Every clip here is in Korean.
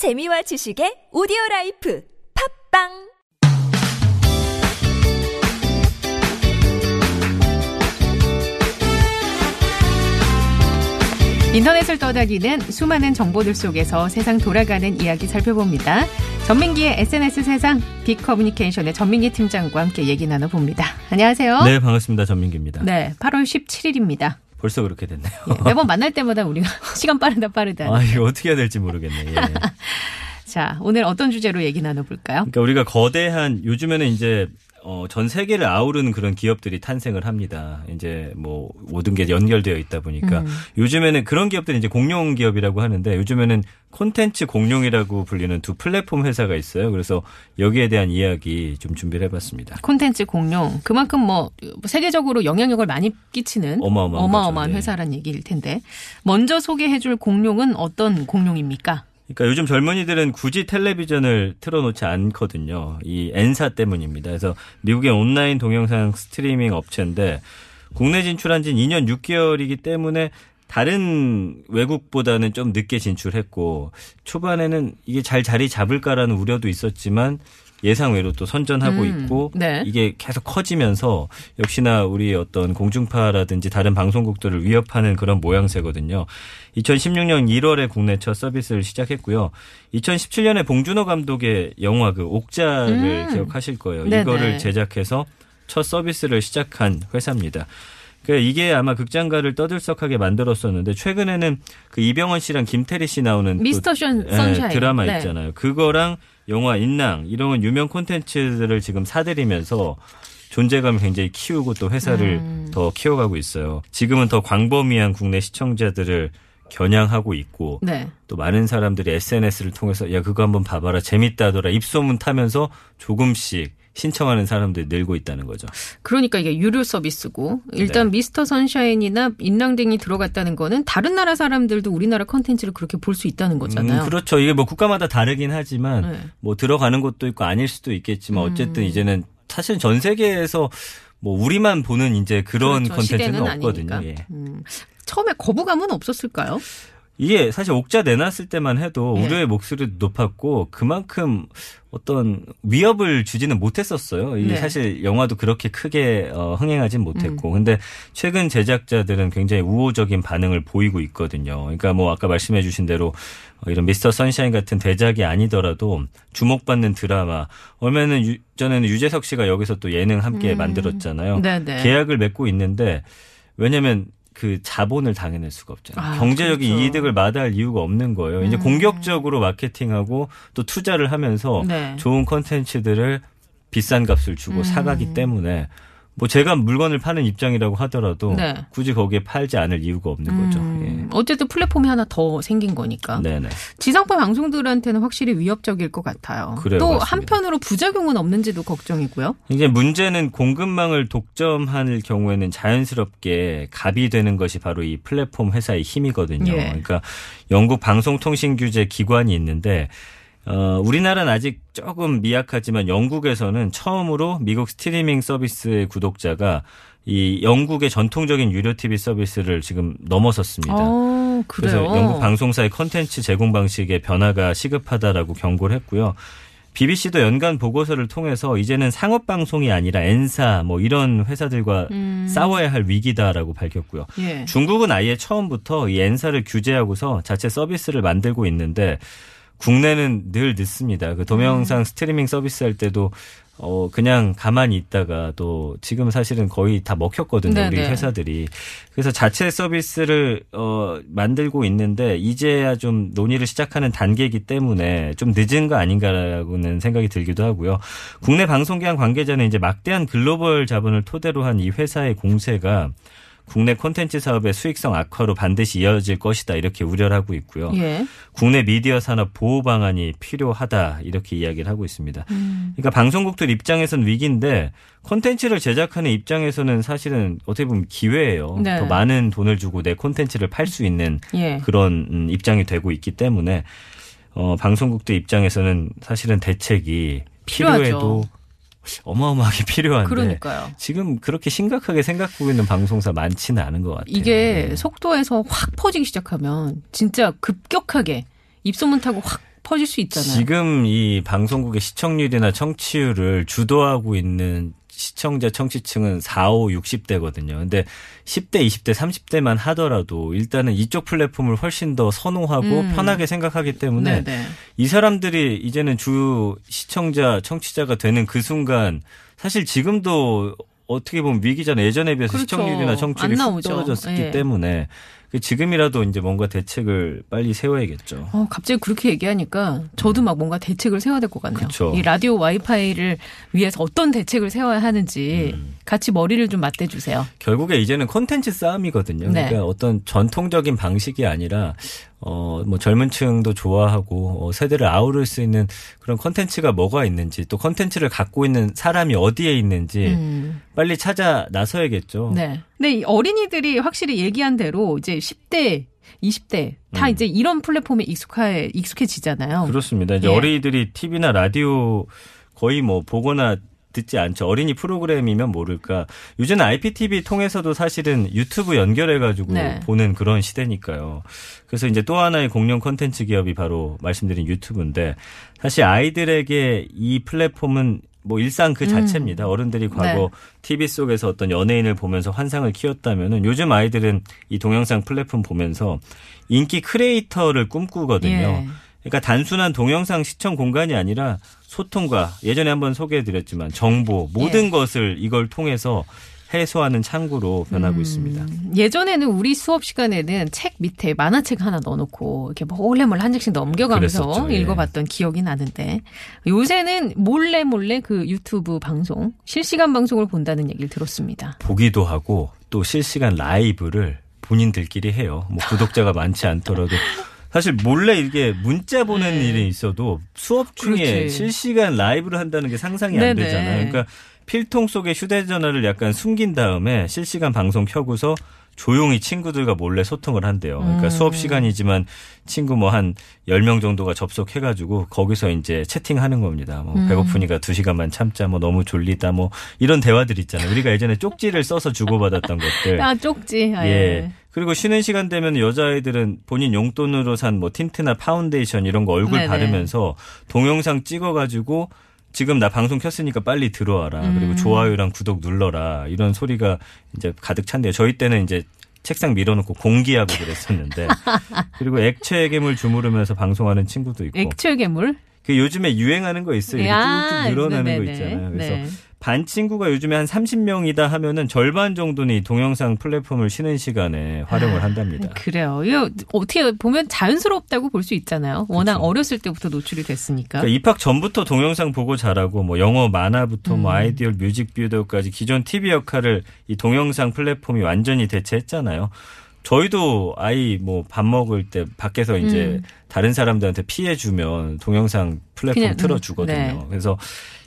재미와 지식의 오디오 라이프 팟빵 인터넷을 떠다니는 수많은 정보들 속에서 세상 돌아가는 이야기 살펴봅니다. 전민기의 SNS 세상 빅커뮤니케이션의 전민기 팀장과 함께 얘기 나눠봅니다. 안녕하세요. 네, 반갑습니다. 전민기입니다. 네, 8월 17일입니다. 벌써 그렇게 됐네요. 예, 매번 만날 때마다 우리가 시간 빠르다 빠르다. 아, 이거 어떻게 해야 될지 모르겠네. 예. 자, 오늘 어떤 주제로 얘기 나눠볼까요? 그러니까 우리가 거대한 요즘에는 이제 어, 전 세계를 아우르는 그런 기업들이 탄생을 합니다. 이제 뭐 모든 게 연결되어 있다 보니까 음. 요즘에는 그런 기업들이 이제 공룡 기업이라고 하는데 요즘에는 콘텐츠 공룡이라고 불리는 두 플랫폼 회사가 있어요. 그래서 여기에 대한 이야기 좀 준비를 해봤습니다. 콘텐츠 공룡 그만큼 뭐 세계적으로 영향력을 많이 끼치는 어마어마한 어마어마한. 네. 회사란 얘기일 텐데 먼저 소개해줄 공룡은 어떤 공룡입니까? 그러니까 요즘 젊은이들은 굳이 텔레비전을 틀어놓지 않거든요. 이 N사 때문입니다. 그래서 미국의 온라인 동영상 스트리밍 업체인데 국내 진출한 지 2년 6개월이기 때문에 다른 외국보다는 좀 늦게 진출했고 초반에는 이게 잘 자리 잡을까라는 우려도 있었지만 예상외로 또 선전하고 음, 있고 네. 이게 계속 커지면서 역시나 우리 어떤 공중파라든지 다른 방송국들을 위협하는 그런 모양새거든요. 2016년 1월에 국내 첫 서비스를 시작했고요. 2017년에 봉준호 감독의 영화 그 옥자를 음. 기억하실 거예요. 네네. 이거를 제작해서 첫 서비스를 시작한 회사입니다. 그 이게 아마 극장가를 떠들썩하게 만들었었는데 최근에는 그 이병헌 씨랑 김태리 씨 나오는 또 미스터 션 예, 선샤인 드라마 네. 있잖아요. 그거랑 영화 인랑 이런 유명 콘텐츠들을 지금 사들이면서 존재감을 굉장히 키우고 또 회사를 음. 더 키워가고 있어요. 지금은 더 광범위한 국내 시청자들을 겨냥하고 있고 네. 또 많은 사람들이 SNS를 통해서 야 그거 한번 봐봐라 재밌다더라 입소문 타면서 조금씩 신청하는 사람들이 늘고 있다는 거죠. 그러니까 이게 유료 서비스고 일단 네. 미스터 선샤인이나 인랑 등이 들어갔다는 거는 다른 나라 사람들도 우리나라 컨텐츠를 그렇게 볼 수 있다는 거잖아요. 음, 그렇죠. 이게 뭐 국가마다 다르긴 하지만 네. 뭐 들어가는 것도 있고 아닐 수도 있겠지만 음. 어쨌든 이제는 사실 전 세계에서 뭐 우리만 보는 이제 그런 그렇죠. 컨텐츠는 없거든요. 예. 음, 처음에 거부감은 없었을까요? 이게 사실 옥자 내놨을 때만 해도 예. 우려의 목소리도 높았고 그만큼 어떤 위협을 주지는 못했었어요. 이게 네. 사실 영화도 그렇게 크게 어, 흥행하진 음. 못했고, 근데 최근 제작자들은 굉장히 우호적인 반응을 보이고 있거든요. 그러니까 뭐 아까 말씀해주신 대로 어, 이런 미스터 선샤인 같은 대작이 아니더라도 주목받는 드라마. 얼마는 유, 전에는 유재석 씨가 여기서 또 예능 함께 음. 만들었잖아요. 네네. 계약을 맺고 있는데 왜냐면 그 자본을 당해낼 수가 없잖아요. 아, 경제적인 그렇죠. 이득을 마다할 이유가 없는 거예요. 이제 음. 공격적으로 마케팅하고 또 투자를 하면서 네. 좋은 컨텐츠들을 비싼 값을 주고 음. 사가기 때문에 뭐 제가 물건을 파는 입장이라고 하더라도 네. 굳이 거기에 팔지 않을 이유가 없는 거죠. 음, 어쨌든 플랫폼이 하나 더 생긴 거니까. 예. 네네. 지상파 방송들한테는 확실히 위협적일 것 같아요. 그래요, 또 맞습니다. 한편으로 부작용은 없는지도 걱정이고요. 이제 문제는 공급망을 독점할 경우에는 자연스럽게 갑이 되는 것이 바로 이 플랫폼 회사의 힘이거든요. 예. 그러니까 영국 방송통신규제 기관이 있는데 어, 우리나라는 아직 조금 미약하지만 영국에서는 처음으로 미국 스트리밍 서비스의 구독자가 이 영국의 전통적인 유료 TV 서비스를 지금 넘어섰습니다. 어, 그래요. 그래서 영국 방송사의 컨텐츠 제공 방식의 변화가 시급하다라고 경고를 했고요. BBC도 연간 보고서를 통해서 이제는 상업 방송이 아니라 N사 뭐 이런 회사들과 음. 싸워야 할 위기다라고 밝혔고요. 예. 중국은 아예 처음부터 이 N사를 규제하고서 자체 서비스를 만들고 있는데 국내는 늘 늦습니다. 그 음. 동영상 스트리밍 서비스 할 때도 어 그냥 가만히 있다가 또 지금 사실은 거의 다 먹혔거든요. 우리 네네. 회사들이. 그래서 자체 서비스를 어 만들고 있는데 이제야 좀 논의를 시작하는 단계이기 때문에 좀 늦은 거 아닌가라고는 생각이 들기도 하고요. 국내 방송기관 관계자는 이제 막대한 글로벌 자본을 토대로 한 이 회사의 공세가 국내 콘텐츠 사업의 수익성 악화로 반드시 이어질 것이다 이렇게 우려를 하고 있고요. 예. 국내 미디어 산업 보호 방안이 필요하다 이렇게 이야기를 하고 있습니다. 음. 그러니까 방송국들 입장에선 위기인데 콘텐츠를 제작하는 입장에서는 사실은 어떻게 보면 기회예요. 네. 더 많은 돈을 주고 내 콘텐츠를 팔 수 있는 예. 그런 음, 입장이 되고 있기 때문에 어, 방송국들 입장에서는 사실은 대책이 필요하죠. 필요해도 어마어마하게 필요한데 그러니까요. 지금 그렇게 심각하게 생각하고 있는 방송사 많지는 않은 것 같아요. 이게 네. 속도에서 확 퍼지기 시작하면 진짜 급격하게 입소문 타고 확 퍼질 수 있잖아요. 지금 이 방송국의 시청률이나 청취율을 주도하고 있는 시청자 청취층은 4, 5, 60대거든요. 근데 10대, 20대, 30대만 하더라도 일단은 이쪽 플랫폼을 훨씬 더 선호하고 음. 편하게 생각하기 때문에 네네. 이 사람들이 이제는 주 시청자, 청취자가 되는 그 순간 사실 지금도 어떻게 보면 위기잖아요. 예전에 비해서 그렇죠. 시청률이나 청취율이. 떨어졌기 예. 때문에 그 지금이라도 이제 뭔가 대책을 빨리 세워야겠죠. 어, 갑자기 그렇게 얘기하니까 저도 막 뭔가 대책을 세워야 될 것 같네요. 그쵸. 이 라디오 와이파이를 위해서 어떤 대책을 세워야 하는지 음. 같이 머리를 좀 맞대 주세요. 결국에 이제는 콘텐츠 싸움이거든요. 네. 그러니까 어떤 전통적인 방식이 아니라 어 뭐 젊은 층도 좋아하고 어, 세대를 아우를 수 있는 그런 콘텐츠가 뭐가 있는지 또 콘텐츠를 갖고 있는 사람이 어디에 있는지 음. 빨리 찾아 나서야겠죠. 네. 근데 이 어린이들이 확실히 얘기한 대로 이제 10대, 20대 다 음. 이제 이런 플랫폼에 익숙해 익숙해지잖아요. 그렇습니다. 이제 예. 어린이들이 TV나 라디오 거의 뭐 보거나 듣지 않죠. 어린이 프로그램이면 모를까. 요즘은 IPTV 통해서도 사실은 유튜브 연결해가지고 네. 보는 그런 시대니까요. 그래서 이제 또 하나의 공룡 콘텐츠 기업이 바로 말씀드린 유튜브인데 사실 아이들에게 이 플랫폼은 뭐 일상 그 자체입니다. 어른들이 과거 음. 네. TV 속에서 어떤 연예인을 보면서 환상을 키웠다면은 요즘 아이들은 이 동영상 플랫폼 보면서 인기 크리에이터를 꿈꾸거든요. 예. 그러니까 단순한 동영상 시청 공간이 아니라 소통과 예전에 한번 소개해드렸지만 정보 모든 예. 것을 이걸 통해서 해소하는 창구로 변하고 음. 있습니다. 예전에는 우리 수업 시간에는 책 밑에 만화책 하나 넣어놓고 이렇게 몰래 몰래 한 장씩 넘겨가면서 그랬었죠. 예. 읽어봤던 기억이 나는데 요새는 몰래 몰래 그 유튜브 방송 실시간 방송을 본다는 얘기를 들었습니다. 보기도 하고 또 실시간 라이브를 본인들끼리 해요. 뭐 구독자가 많지 않더라도 사실 몰래 이게 문자 보내는 네. 일이 있어도 수업 중에 그렇지. 실시간 라이브를 한다는 게 상상이 안 네네. 되잖아요. 그러니까 필통 속에 휴대전화를 약간 숨긴 다음에 실시간 방송 켜고서 조용히 친구들과 몰래 소통을 한대요. 그러니까 음. 수업 시간이지만 친구 뭐 한 10명 정도가 접속해가지고 거기서 이제 채팅하는 겁니다. 뭐 음. 배고프니까 2시간만 참자, 뭐 너무 졸리다, 뭐 이런 대화들 있잖아요. 우리가 예전에 쪽지를 써서 주고받았던 것들. 아 쪽지. 아, 예. 그리고 쉬는 시간 되면 여자아이들은 본인 용돈으로 산 뭐 틴트나 파운데이션 이런 거 얼굴 네네. 바르면서 동영상 찍어가지고 지금 나 방송 켰으니까 빨리 들어와라. 음. 그리고 좋아요랑 구독 눌러라. 이런 소리가 이제 가득 찬대요. 저희 때는 이제 책상 밀어놓고 공기하고 그랬었는데 그리고 액체 괴물 주무르면서 방송하는 친구도 있고 액체 괴물. 그 요즘에 유행하는 거 있어요. 이렇게 아, 쭉쭉 늘어나는 거. 있잖아요. 그래서 네. 반 친구가 요즘에 한 30명이다 하면은 절반 정도는 이 동영상 플랫폼을 쉬는 시간에 활용을 한답니다. 그래요. 이거 어떻게 보면 자연스럽다고 볼 수 있잖아요. 워낙 그쵸. 어렸을 때부터 노출이 됐으니까. 그러니까 입학 전부터 동영상 보고 자라고 뭐 영어 만화부터 뭐 음. 아이디어 뮤직비디오까지 기존 TV 역할을 이 동영상 플랫폼이 완전히 대체했잖아요. 저희도 아이 뭐 밥 먹을 때 밖에서 이제 음. 다른 사람들한테 피해 주면 동영상 플랫폼 음, 틀어 주거든요. 네. 그래서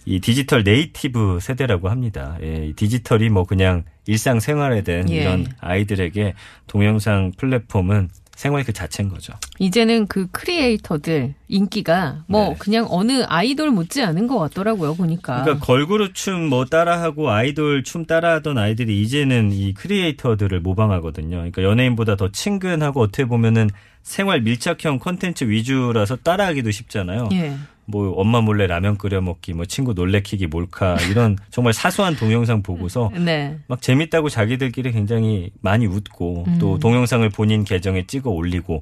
이 디지털 네이티브 세대라고 합니다. 예, 이 디지털이 뭐 그냥 일상 생활에 된 예. 이런 아이들에게 동영상 플랫폼은 생활 그 자체인 거죠. 이제는 그 크리에이터들 인기가 뭐 네. 그냥 어느 아이돌 못지 않은 것 같더라고요 보니까. 그러니까 걸그룹 춤 뭐 따라하고 아이돌 춤 따라하던 아이들이 이제는 이 크리에이터들을 모방하거든요. 그러니까 연예인보다 더 친근하고 어떻게 보면은 생활 밀착형 콘텐츠 위주라서 따라하기도 쉽잖아요. 예. 뭐 엄마 몰래 라면 끓여 먹기, 뭐 친구 놀래키기 몰카 이런 정말 사소한 동영상 보고서 네. 막 재밌다고 자기들끼리 굉장히 많이 웃고 음. 또 동영상을 본인 계정에 찍어 올리고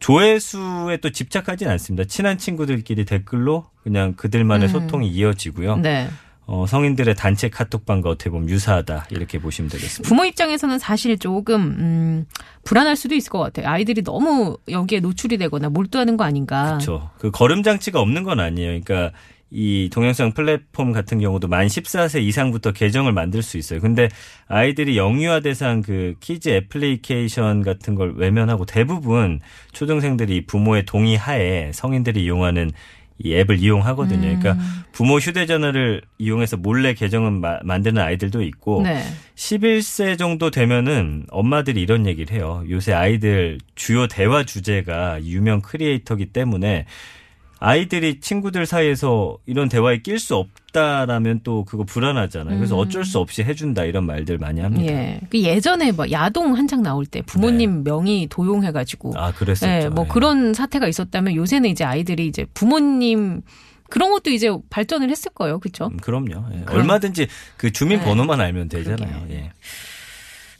조회수에 또 집착하진 않습니다. 친한 친구들끼리 댓글로 그냥 그들만의 음. 소통이 이어지고요. 네. 어, 성인들의 단체 카톡방과 어떻게 보면 유사하다 이렇게 보시면 되겠습니다. 부모 입장에서는 사실 조금 음, 불안할 수도 있을 것 같아요. 아이들이 너무 여기에 노출이 되거나 몰두하는 거 아닌가. 그렇죠. 그 거름 장치가 없는 건 아니에요. 그러니까 이 동영상 플랫폼 같은 경우도 만 14세 이상부터 계정을 만들 수 있어요. 근데 아이들이 영유아 대상 그 키즈 애플리케이션 같은 걸 외면하고 대부분 초등생들이 부모의 동의 하에 성인들이 이용하는 이 앱을 이용하거든요. 음. 그러니까 부모 휴대전화를 이용해서 몰래 계정을 마- 만드는 아이들도 있고 네. 11세 정도 되면은 엄마들이 이런 얘기를 해요. 요새 아이들 주요 대화 주제가 유명 크리에이터기 때문에 아이들이 친구들 사이에서 이런 대화에 낄 수 없다라면 또 그거 불안하잖아요. 그래서 어쩔 수 없이 해준다 이런 말들 많이 합니다. 예. 그 예전에 뭐 야동 한창 나올 때 부모님 명의 도용해가지고. 네. 아, 그랬었죠. 예, 뭐 예. 그런 사태가 있었다면 요새는 이제 아이들이 이제 부모님 그런 것도 이제 발전을 했을 거예요. 그렇죠? 음, 그럼요. 예. 그럼- 얼마든지 그 주민 번호만 네. 알면 되잖아요. 예.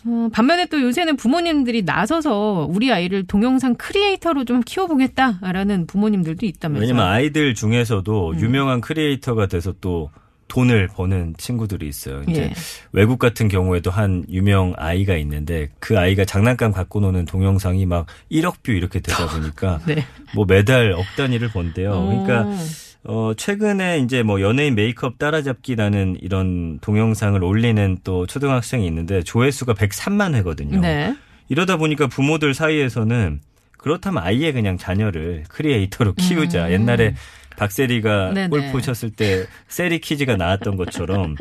어, 반면에 또 요새는 부모님들이 나서서 우리 아이를 동영상 크리에이터로 좀 키워보겠다라는 부모님들도 있다면서요. 왜냐면 아이들 중에서도 음. 유명한 크리에이터가 돼서 또 돈을 버는 친구들이 있어요. 이제 예. 외국 같은 경우에도 한 유명 아이가 있는데 그 아이가 장난감 갖고 노는 동영상이 막 1억 뷰 이렇게 되다 보니까 네. 뭐 매달 억 단위를 번대요. 그러니까 오. 어 최근에 이제 뭐 연예인 메이크업 따라잡기라는 이런 동영상을 올리는 또 초등학생이 있는데 조회수가 103만 회거든요. 네. 이러다 보니까 부모들 사이에서는 그렇다면 아예 그냥 자녀를 크리에이터로 키우자. 음. 옛날에 박세리가 네네. 골프 쳤을 때 세리 키즈가 나왔던 것처럼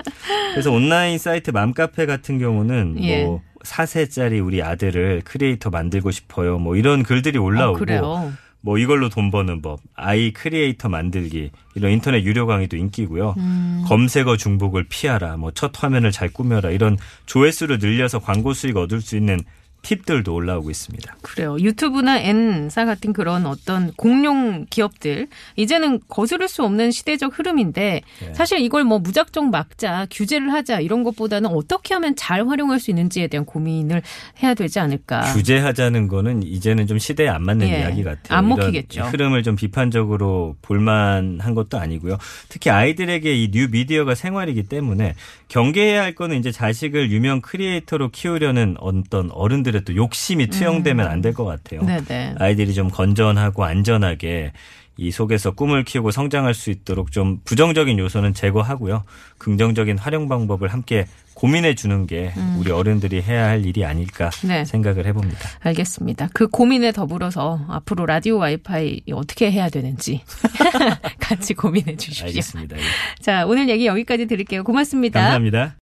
그래서 온라인 사이트 맘카페 같은 경우는 예. 뭐 4세짜리 우리 아들을 크리에이터 만들고 싶어요. 뭐 이런 글들이 올라오고 어, 그래요. 뭐 이걸로 돈 버는 법, 아이 크리에이터 만들기 이런 인터넷 유료 강의도 인기고요. 음. 검색어 중복을 피하라, 뭐 첫 화면을 잘 꾸며라 이런 조회수를 늘려서 광고 수익 얻을 수 있는 팁들도 올라오고 있습니다. 그래요. 유튜브나 N사 같은 그런 어떤 공룡 기업들 이제는 거스를 수 없는 시대적 흐름인데 네. 사실 이걸 뭐 무작정 막자 규제를 하자 이런 것보다는 어떻게 하면 잘 활용할 수 있는지에 대한 고민을 해야 되지 않을까. 규제하자는 거는 이제는 좀 시대에 안 맞는 예. 이야기 같아요. 안 먹히겠죠. 흐름을 좀 비판적으로 볼만한 것도 아니고요. 특히 아이들에게 이 뉴 미디어가 생활이기 때문에 경계해야 할 거는 이제 자식을 유명 크리에이터로 키우려는 어떤 어른들 의 또 욕심이 투영되면 안 될 것 같아요. 음. 네네. 아이들이 좀 건전하고 안전하게 이 속에서 꿈을 키우고 성장할 수 있도록 좀 부정적인 요소는 제거하고요. 긍정적인 활용 방법을 함께 고민해 주는 게 우리 어른들이 해야 할 일이 아닐까 음. 네. 생각을 해봅니다. 알겠습니다. 그 고민에 더불어서 앞으로 라디오 와이파이 어떻게 해야 되는지 같이 고민해 주십시오. 알겠습니다. 예. 자, 오늘 얘기 여기까지 드릴게요. 고맙습니다. 감사합니다.